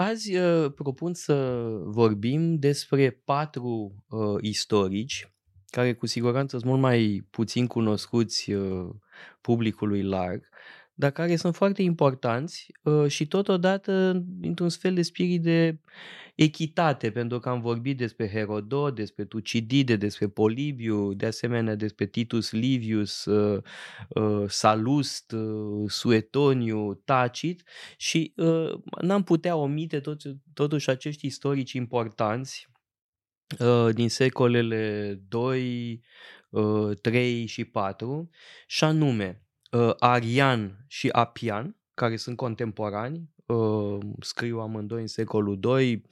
Azi uh, propun să vorbim despre patru uh, istorici care cu siguranță sunt mult mai puțin cunoscuți uh, publicului larg, dar care sunt foarte importanți uh, și totodată într-un fel de spirit de echitate, pentru că am vorbit despre Herodot, despre Tucidide, despre Polibiu, de asemenea despre Titus Livius, uh, uh, Salust, uh, Suetoniu, Tacit și uh, n-am putea omite tot, totuși acești istorici importanți uh, din secolele 2, uh, 3 și 4 și anume uh, Arian și Apian, care sunt contemporani, uh, scriu amândoi în secolul II,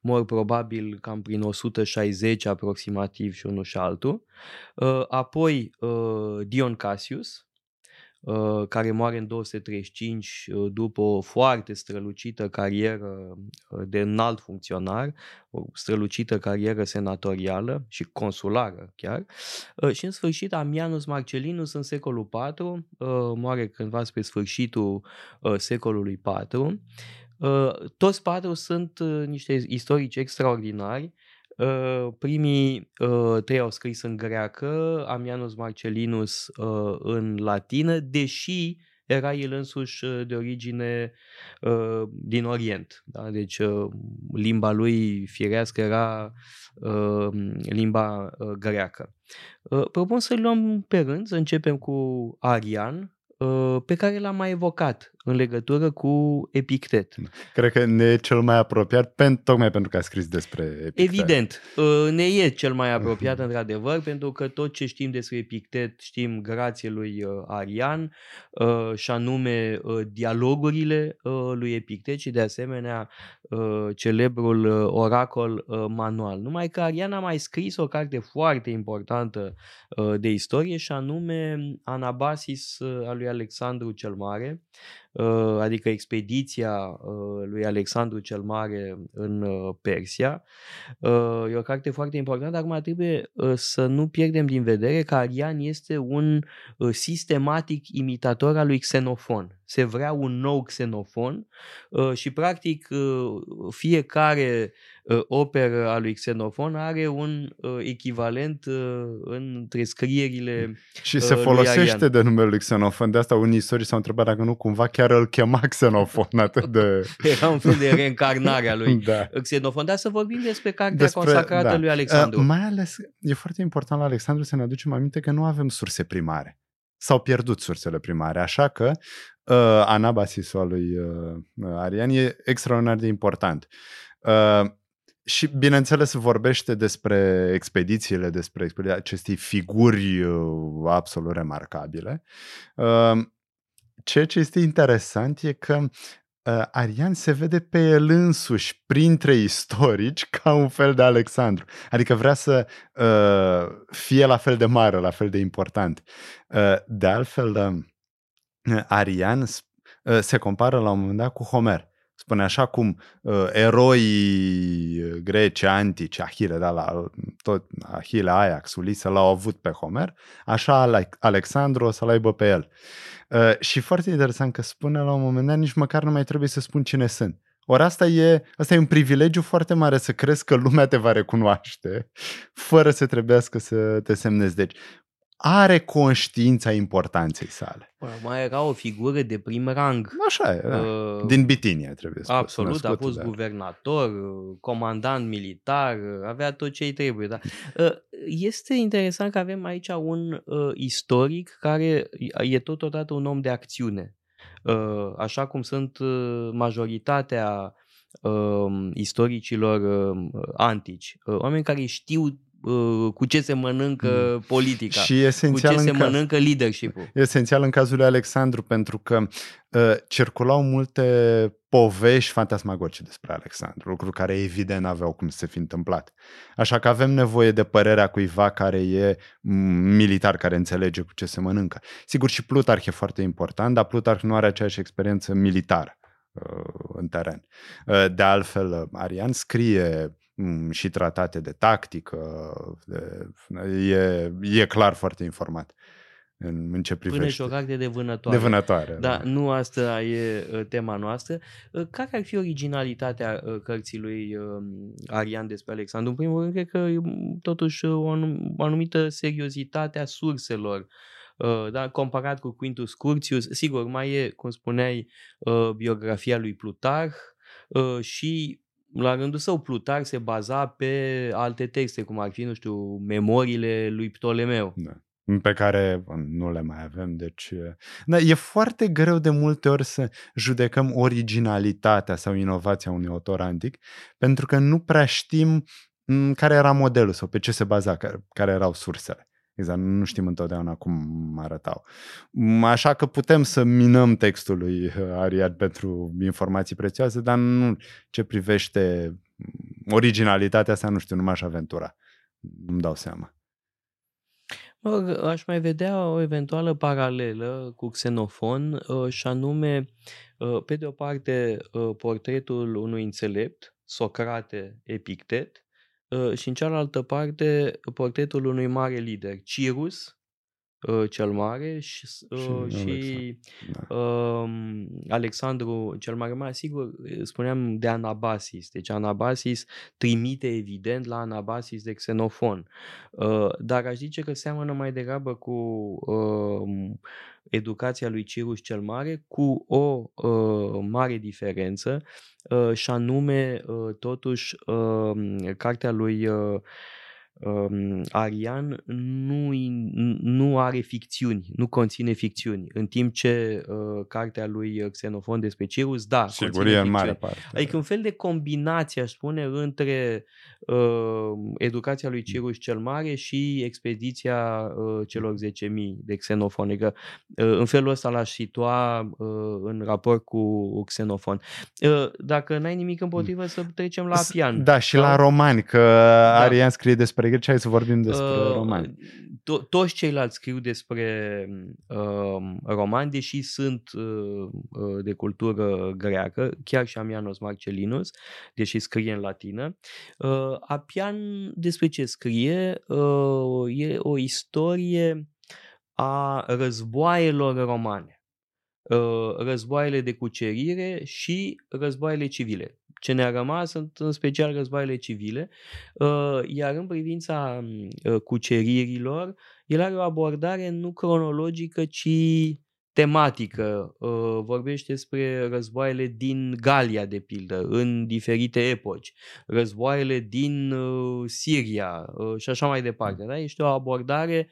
mor probabil cam prin 160 aproximativ și unul și altul. Uh, apoi uh, Dion Cassius, Uh, care moare în 235 uh, după o foarte strălucită carieră uh, de înalt funcționar, o strălucită carieră senatorială și consulară chiar. Și în sfârșit Amianus Marcellinus în secolul IV, moare cândva spre sfârșitul secolului IV. Toți patru sunt niște istorici extraordinari Uh, primii uh, trei au scris în greacă, Amianus Marcellinus uh, în latină, deși era el însuși uh, de origine uh, din Orient. Da? Deci uh, limba lui firească era uh, limba uh, greacă. Uh, propun să luăm pe rând, să începem cu Arian, Uh, pe care l-am mai evocat în legătură cu Epictet. Cred că ne e cel mai apropiat pen, tocmai pentru că a scris despre Epictet. Evident, uh, ne e cel mai apropiat într-adevăr pentru că tot ce știm despre Epictet știm grație lui uh, Arian și anume dialogurile lui Epictet și de asemenea celebrul oracol manual. Numai că Arian a mai scris o carte foarte importantă de istorie și anume Anabasis al lui Alexandru cel Mare, uh, adică expediția uh, lui Alexandru cel Mare în uh, Persia. E o carte foarte importantă. Acum trebuie să nu pierdem din vedere că Arian este un sistematic imitator al lui Xenofon. Se vrea un nou Xenofon și practic fiecare uh, operă a lui Xenofon are un uh, echivalent uh, între scrierile Și se folosește de numele lui Xenofon, de asta unii istorici s-au întrebat dacă nu cumva chiar îl chema Xenofon atât de... Era un fel de reîncarnare a lui da. Xenofon, dar să vorbim despre cartea despre, consacrată da. lui Alexandru. Uh, mai ales, e foarte important la Alexandru să ne aducem aminte că nu avem surse primare. S-au pierdut sursele primare, așa că uh, anabasisul al lui uh, Arian e extraordinar de important. Uh, și, bineînțeles, vorbește despre expedițiile, despre aceste figuri uh, absolut remarcabile. Uh, ceea ce este interesant e că uh, Arian se vede pe el însuși printre istorici ca un fel de Alexandru. Adică vrea să uh, fie la fel de mare, la fel de important. Uh, de altfel, uh, Arian uh, se compară la un moment dat cu Homer. Spune așa cum uh, eroii uh, greci antici, Ahile, da, la, tot Ahile, Ajax, Ulise l-au avut pe Homer, așa Alexandru o să-l aibă pe el. Uh, și foarte interesant că spune la un moment dat, nici măcar nu mai trebuie să spun cine sunt. Ori asta e, asta e un privilegiu foarte mare să crezi că lumea te va recunoaște fără să trebuiască să te semnezi. Deci are conștiința importanței sale. Bă, mai era o figură de prim rang. Așa e, da. uh, din Bitinia trebuie spus. Absolut, a fost de guvernator, comandant militar, avea tot ce îi trebuie. Da. Uh, este interesant că avem aici un uh, istoric care e totodată un om de acțiune. Uh, așa cum sunt uh, majoritatea uh, istoricilor uh, antici. Uh, oameni care știu Uh, cu ce se mănâncă mm. politica, și esențial cu ce se caz, mănâncă leadership-ul. Esențial în cazul lui Alexandru, pentru că uh, circulau multe povești fantasmagoce despre Alexandru, lucruri care evident aveau cum să se fi întâmplat. Așa că avem nevoie de părerea cuiva care e militar, care înțelege cu ce se mănâncă. Sigur, și Plutarh e foarte important, dar Plutarh nu are aceeași experiență militară uh, în teren. Uh, de altfel, Arian scrie Mm, și tratate de tactică, de, e, e clar foarte informat. în, în ce Până privește. și o carte de vânătoare. de vânătoare. Da, nu asta e uh, tema noastră. Uh, Care ar fi originalitatea uh, cărții lui uh, Arian despre Alexandru? În primul rând, cred că e um, totuși o anum- o anumită seriozitate a surselor. Uh, Da, comparat cu Quintus Curtius, sigur, mai e, cum spuneai, uh, biografia lui Plutarh uh, și la rândul său Plutarh se baza pe alte texte, cum ar fi, nu știu, memoriile lui Ptolemeu. Da. pe care bă, nu le mai avem, deci e- da, e foarte greu de multe ori să judecăm originalitatea sau inovația unui autor antic, pentru că nu prea știm m, care era modelul sau pe ce se baza, care, care erau sursele. Exact, nu știm întotdeauna cum arătau. M, Așa că putem să minăm textul lui uh, Ariad pentru informații prețioase, dar nu ce privește m, originalitatea asta, nu știu, nu m-aș aventura. Nu-mi dau seama. Mă rog, aș mai vedea o eventuală paralelă cu Xenofon uh, și anume, uh, pe de o parte, uh, portretul unui înțelept, Socrate Epictet, uh, și în cealaltă parte, portretul unui mare lider, Cirus, uh, cel mare, și, uh, Și și Da. um, Alexandru cel Mare, mai sigur, spuneam de Anabasis. Deci Anabasis trimite evident la Anabasis de Xenofon. Uh, dar aș zice că seamănă mai degrabă cu um, educația lui Cirus cel Mare, cu o uh, mare diferență, uh, și anume, uh, totuși, uh, cartea lui uh, um, Arian nu, i- nu are ficțiuni, nu conține ficțiuni, în timp ce uh, cartea lui Xenofon despre Cirus, da, Sigur, conține e în ficțiuni. mare parte. Adică un fel de combinație, aș spune, între uh, educația lui Cirus cel Mare și expediția uh, celor 10.000 de Xenofon. Adică uh, în felul ăsta l-aș situa uh, în raport cu Xenofon. Uh, dacă n-ai nimic împotrivă, să trecem la S- Apian. Da, și sau- la romani, că Arian scrie despre greci, hai să vorbim despre Uh, romani. To- toți ceilalți scriu despre uh, romani, deși sunt uh, uh, de cultură greacă, chiar și Amianos Marcellinus, deși scrie în latină. Uh, Apian despre ce scrie? Uh, e o istorie a războaielor romane. Uh, războaiele de cucerire și războaiele civile. Ce ne-a rămas sunt în special războaiele civile, uh, iar în privința uh, cuceririlor, el are o abordare nu cronologică, ci tematică. Uh, Vorbește despre războaiele din Galia, de pildă, în diferite epoci, războaiele din uh, Siria uh, și așa mai departe. Da? Este o abordare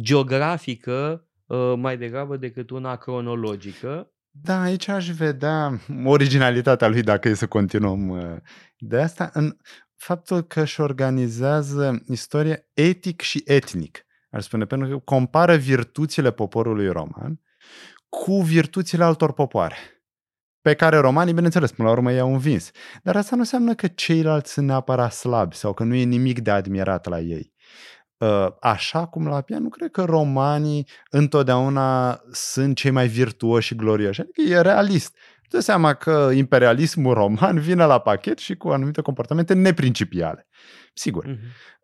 geografică uh, mai degrabă decât una cronologică. Da, aici aș vedea originalitatea lui dacă e să continuăm uh, de asta în faptul că își organizează istoria etic și etnic, aș spune, pentru că compară virtuțile poporului roman cu virtuțile altor popoare pe care romanii, bineînțeles, până la urmă i-au învins. Dar asta nu înseamnă că ceilalți sunt neapărat slabi sau că nu e nimic de admirat la ei. Uh, Așa cum la pian, nu cred că romanii întotdeauna sunt cei mai virtuoși și glorioși. Adică e realist. Dă seama că imperialismul roman vine la pachet și cu anumite comportamente neprincipiale. Sigur. Mhm.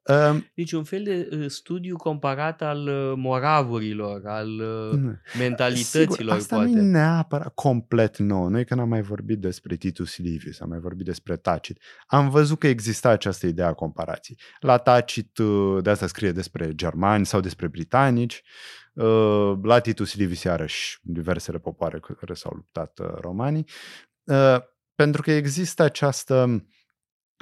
Uh, Deci un fel de uh, studiu comparat al uh, moravurilor, al uh, mentalităților, Sigur, asta poate. nu e neapărat complet nou. Noi când am mai vorbit despre Titus Livius, am mai vorbit despre Tacit, am văzut că exista această idee a comparației. La Tacit uh, de asta scrie despre germani sau despre britanici, uh, la Titus Livius iarăși diversele popoare cu care s-au luptat uh, romanii, Uh, pentru că există această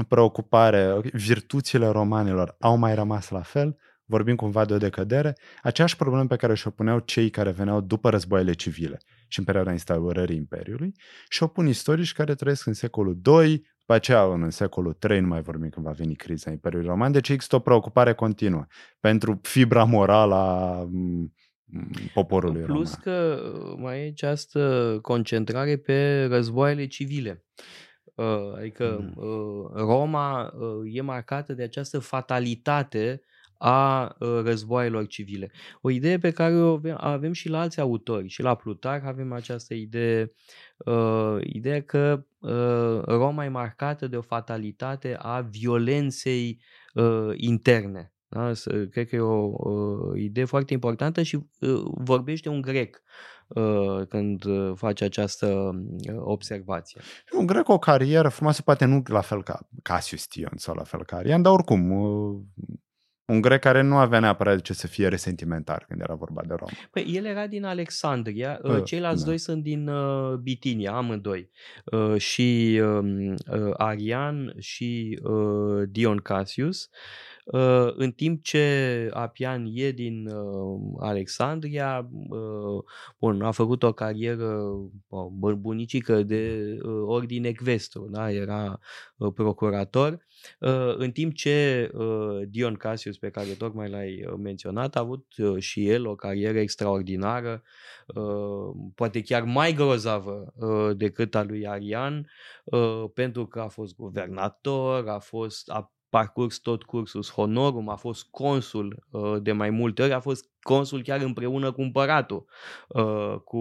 preocupare, ok, virtuțile romanilor au mai rămas la fel, vorbim cumva de o decădere, aceeași problemă pe care și-o puneau cei care veneau după războaiele civile și în perioada instaurării Imperiului și o pun istorici care trăiesc în secolul II, după aceea în secolul III, nu mai vorbim când va veni criza Imperiului Roman, deci există o preocupare continuă pentru fibra morală a m, m, poporului Plus roman. că uh, mai e această concentrare pe războaiele civile. Uh, Adică Mm. uh, Roma uh, e marcată de această fatalitate a uh, războaielor civile. O idee pe care o avem, avem și la alți autori, și la Plutarh avem această idee, uh, ideea că uh, Roma e marcată de o fatalitate a violenței uh, interne. Da? Cred că e o, o idee foarte importantă și uh, vorbește un grec uh, când face această observație. Un grec o carieră frumoasă, poate nu la fel ca Cassius Tion sau la fel ca Arian, dar oricum un grec care nu avea neapărat de ce să fie resentimentar când era vorba de Roma. Păi el era din Alexandria, uh, ceilalți da. doi sunt din uh, Bitinia, amândoi. Uh, și um, uh, Arian și uh, Dion Cassius. Uh, în timp ce Apian e din uh, Alexandria, uh, bun, a făcut o carieră uh, bunicică de uh, ordine ecvestru, da? era uh, procurator Uh, în timp ce uh, Dion Cassius, pe care tocmai l-ai uh, menționat, a avut și el o carieră extraordinară, poate chiar mai grozavă decât a lui Arian, pentru că a fost guvernator, a fost a parcurs tot cursus honorum, a fost consul de mai multe ori, a fost consul chiar împreună cu împăratul, cu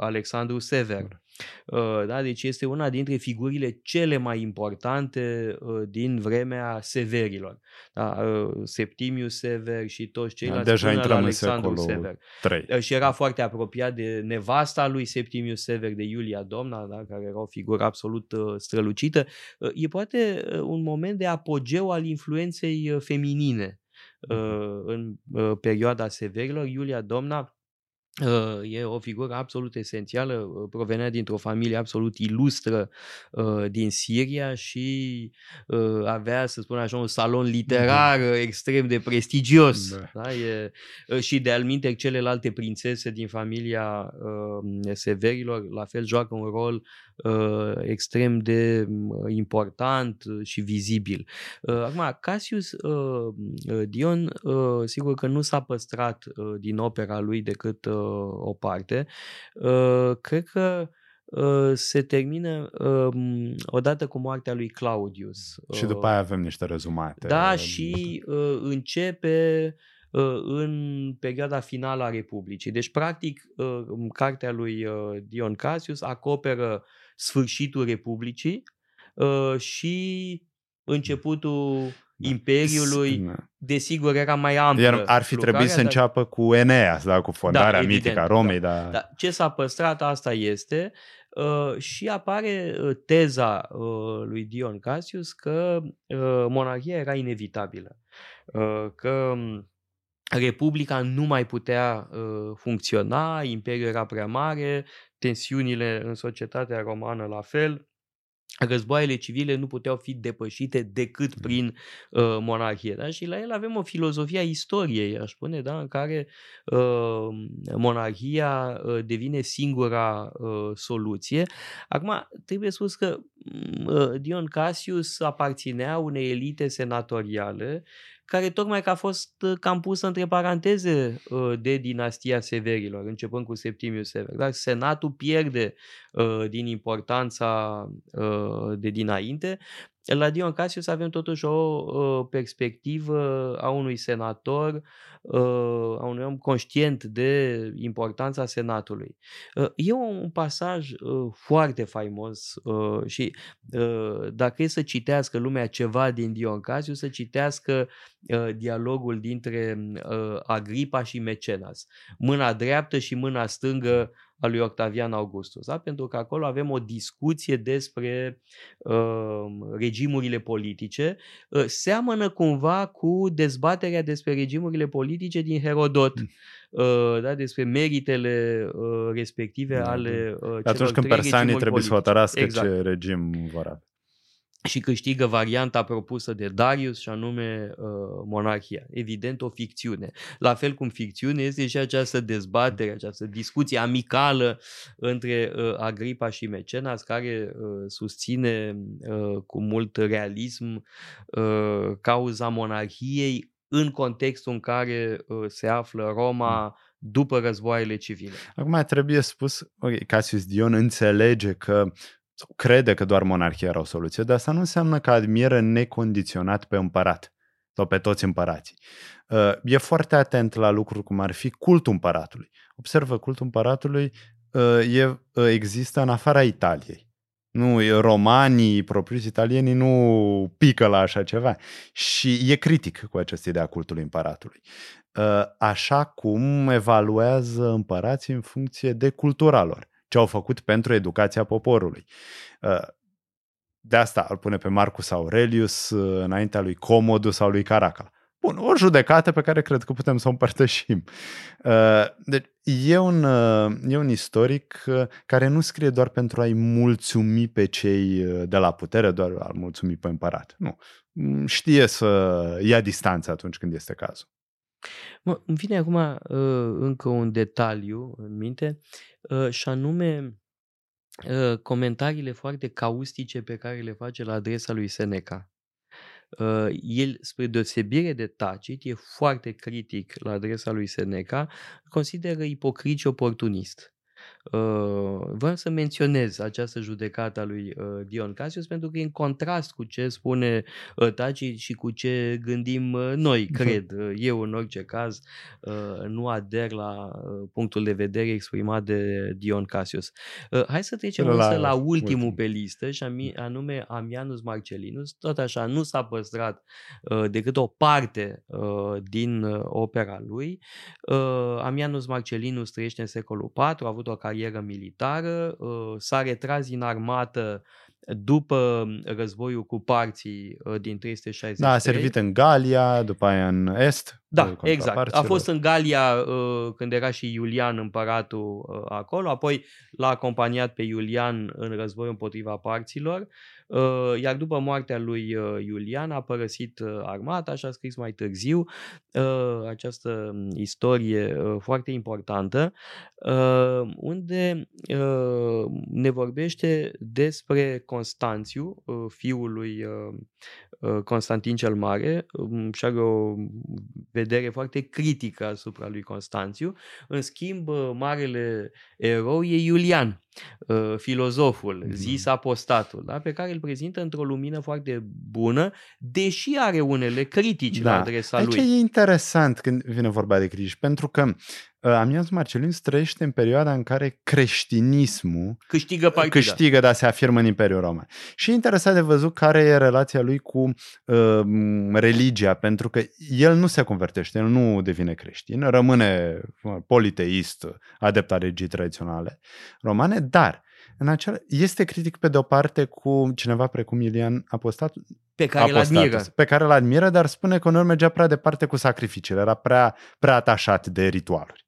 Alexandru Sever. Uh, da? Deci este una dintre figurile cele mai importante uh, din vremea severilor. Da? Uh, Septimius Sever și toți ceilalți da, deja până Alexandru Sever. 3. Și era foarte apropiat de nevasta lui Septimius Sever, de Iulia Domna, da? care era o figură absolut strălucită. E poate un moment de apogeu al influenței feminine mhm. în perioada severilor. Iulia Domna E o figură absolut esențială, provenea dintr-o familie absolut ilustră din Siria și avea, să spun așa, un salon literar mm-hmm. extrem de prestigios. Da. Da? E, și de alminte celelalte prințese din familia Severilor la fel joacă un rol extrem de important și vizibil. Acum, Cassius Dion, sigur că nu s-a păstrat din opera lui decât o parte. Cred că se termină odată cu moartea lui Claudius. Și după aia avem niște rezumate. Da, și începe în perioada finală a Republicii. Deci, practic, cartea lui Dion Cassius acoperă sfârșitul Republicii și începutul Imperiului, desigur, era mai amplă. Iar ar fi trebuit să înceapă cu Eneas, da, cu fondarea da, mitică a Romei. Da. Da. Da. Ce s-a păstrat, asta este. Uh, și apare uh, teza uh, lui Dion Cassius că uh, monarhia era inevitabilă. Uh, că um, Republica nu mai putea uh, funcționa, imperiul era prea mare, tensiunile în societatea romană la fel, războaiele civile nu puteau fi depășite decât prin uh, monarhie. Da? Și la el avem o filozofie a istoriei, aș spune, da? în care uh, monarhia uh, devine singura uh, soluție. Acum, trebuie spus că mm, uh, Dion Cassius aparținea unei elite senatoriale care tocmai că a fost uh, cam pusă între paranteze uh, de dinastia Severilor, începând cu Septimius Sever. Dar Senatul pierde uh, din importanța de dinainte la Dion Cassius avem totuși o uh, perspectivă a unui senator, uh, a unui om conștient de importanța senatului. Uh, e un pasaj uh, foarte faimos uh, și uh, dacă e să citească lumea ceva din Dion Cassius, să citească uh, dialogul dintre uh, Agripa și Mecenas. Mâna dreaptă și mâna stângă al lui Octavian Augustus, da? pentru că acolo avem o discuție despre uh, regimurile politice. Uh, seamănă cumva cu dezbaterea despre regimurile politice din Herodot. Mm. Uh, da, despre meritele uh, respective da, ale uh, Atunci când persanii trebuie să hotărască exact. ce regim vor avea și câștigă varianta propusă de Darius și anume uh, monarhia. Evident o ficțiune. La fel cum ficțiune este și această dezbatere, această discuție amicală între uh, Agripa și Mecenas care uh, susține uh, cu mult realism uh, cauza monarhiei în contextul în care uh, se află Roma după războaiele civile. Acum trebuie spus, okay, Cassius Dion înțelege că sau crede că doar monarhia era o soluție, dar asta nu înseamnă că admiră necondiționat pe împărat sau pe toți împărații. Uh, e foarte atent la lucruri cum ar fi cultul împăratului. Observă, cultul împăratului uh, e, uh, există în afara Italiei. Nu, romanii, propriu italienii nu pică la așa ceva. Și e critic cu această idee a cultului împăratului. Uh, așa cum evaluează împărații în funcție de cultura lor, ce au făcut pentru educația poporului. Uh, de asta îl pune pe Marcus Aurelius uh, înaintea lui Comodus sau lui Caracalla. Bun, o judecată pe care cred că putem să o împărtășim. Uh, deci, e un, uh, e un istoric uh, care nu scrie doar pentru a-i mulțumi pe cei de la putere, doar a-l mulțumi pe împărat. Nu. Mm, știe să ia distanță atunci când este cazul. Mă, îmi vine acum încă un detaliu în minte și anume comentariile foarte caustice pe care le face la adresa lui Seneca. Uh, el, spre deosebire de Tacit, e foarte critic la adresa lui Seneca, consideră ipocrit și oportunist. Uh, vreau să menționez această judecată a lui uh, Dion Cassius pentru că e în contrast cu ce spune uh, Taci și cu ce gândim uh, noi, mhm. cred. Uh, eu, în orice caz, uh, nu ader la uh, punctul de vedere exprimat de Dion Cassius. Uh, hai să trecem la, însă la ultimul ultim. pe listă, și anume Amianus Marcellinus. Tot așa, nu s-a păstrat uh, decât o parte uh, din uh, opera lui. Uh, Amianus Marcellinus trăiește în secolul IV, a avut o carieră militară, uh, s-a retras din armată după războiul cu parții uh, din 360. Da, a servit în Galia, după aia în Est. Da, exact. Parților. A fost în Galia uh, când era și Iulian împăratul acolo, apoi l-a acompaniat pe Iulian în războiul împotriva parților Uh, iar după moartea lui uh, Iulian a părăsit uh, armata și a scris mai târziu această mm, istorie foarte importantă unde ne vorbește despre Constanțiu, fiul lui Constantin cel Mare um, și are o vedere foarte critică asupra lui Constanțiu. În schimb, marele erou e Iulian, Uh, filozoful, mm-hmm. zis apostatul, da? pe care îl prezintă într-o lumină foarte bună, deși are unele critici da. la adresa Aici lui. e interesant când vine vorba de critici, pentru că uh, Amias Marcelin trăiește în perioada în care creștinismul câștigă partida. câștigă, dar se afirmă în Imperiul Roman. Și e interesant de văzut care e relația lui cu uh, religia, pentru că el nu se convertește, el nu devine creștin, rămâne politeist, adept a regii tradiționale romane, dar în acela, este critic pe de-o parte cu cineva precum Ilian Apostat, pe care îl admiră. Pe care îl admiră, dar spune că uneori mergea prea departe cu sacrificiile, era prea, prea atașat de ritualuri.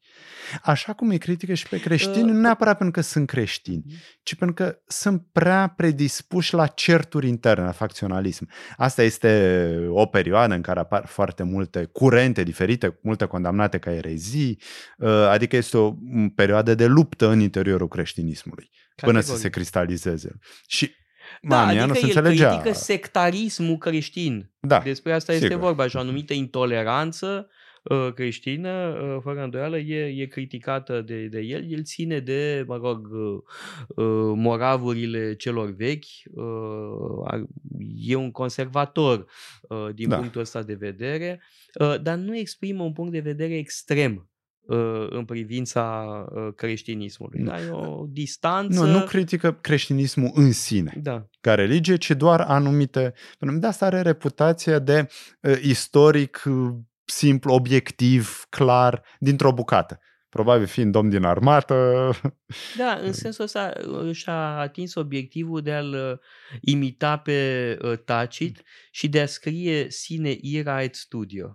Așa cum e critică și pe creștini, uh, nu neapărat pentru că sunt creștini, mhm. ci pentru că sunt prea predispuși la certuri interne, la facționalism. Asta este o perioadă în care apar foarte multe curente diferite, multe condamnate ca erezii, uh, adică este o perioadă de luptă în interiorul creștinismului, Categoric. până să se cristalizeze. Și da, Mania adică nu se el înțelegea. critică sectarismul creștin. Da, Despre asta sigur. este vorba și o anumită intoleranță Uh, creștină, uh, fără îndoială, e, e criticată de, de el. El ține de, mă rog, uh, moravurile celor vechi, e un conservator din da. punctul ăsta de vedere, dar nu exprimă un punct de vedere extrem în privința creștinismului. Da? E o distanță. Nu, nu critică creștinismul în sine, da. ca religie, ci doar anumite. De asta are reputația de uh, istoric simplu, obiectiv, clar, dintr-o bucată. Probabil fiind domn din armată. Da, în sensul ăsta uh, și-a atins obiectivul de a-l uh, imita pe uh, Tacit și de a scrie sine ira et studio.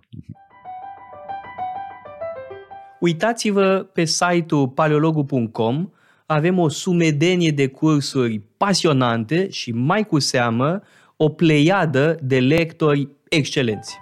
Uitați-vă pe site-ul paleologu.com, avem o sumedenie de cursuri pasionante și mai cu seamă o pleiadă de lectori excelenți.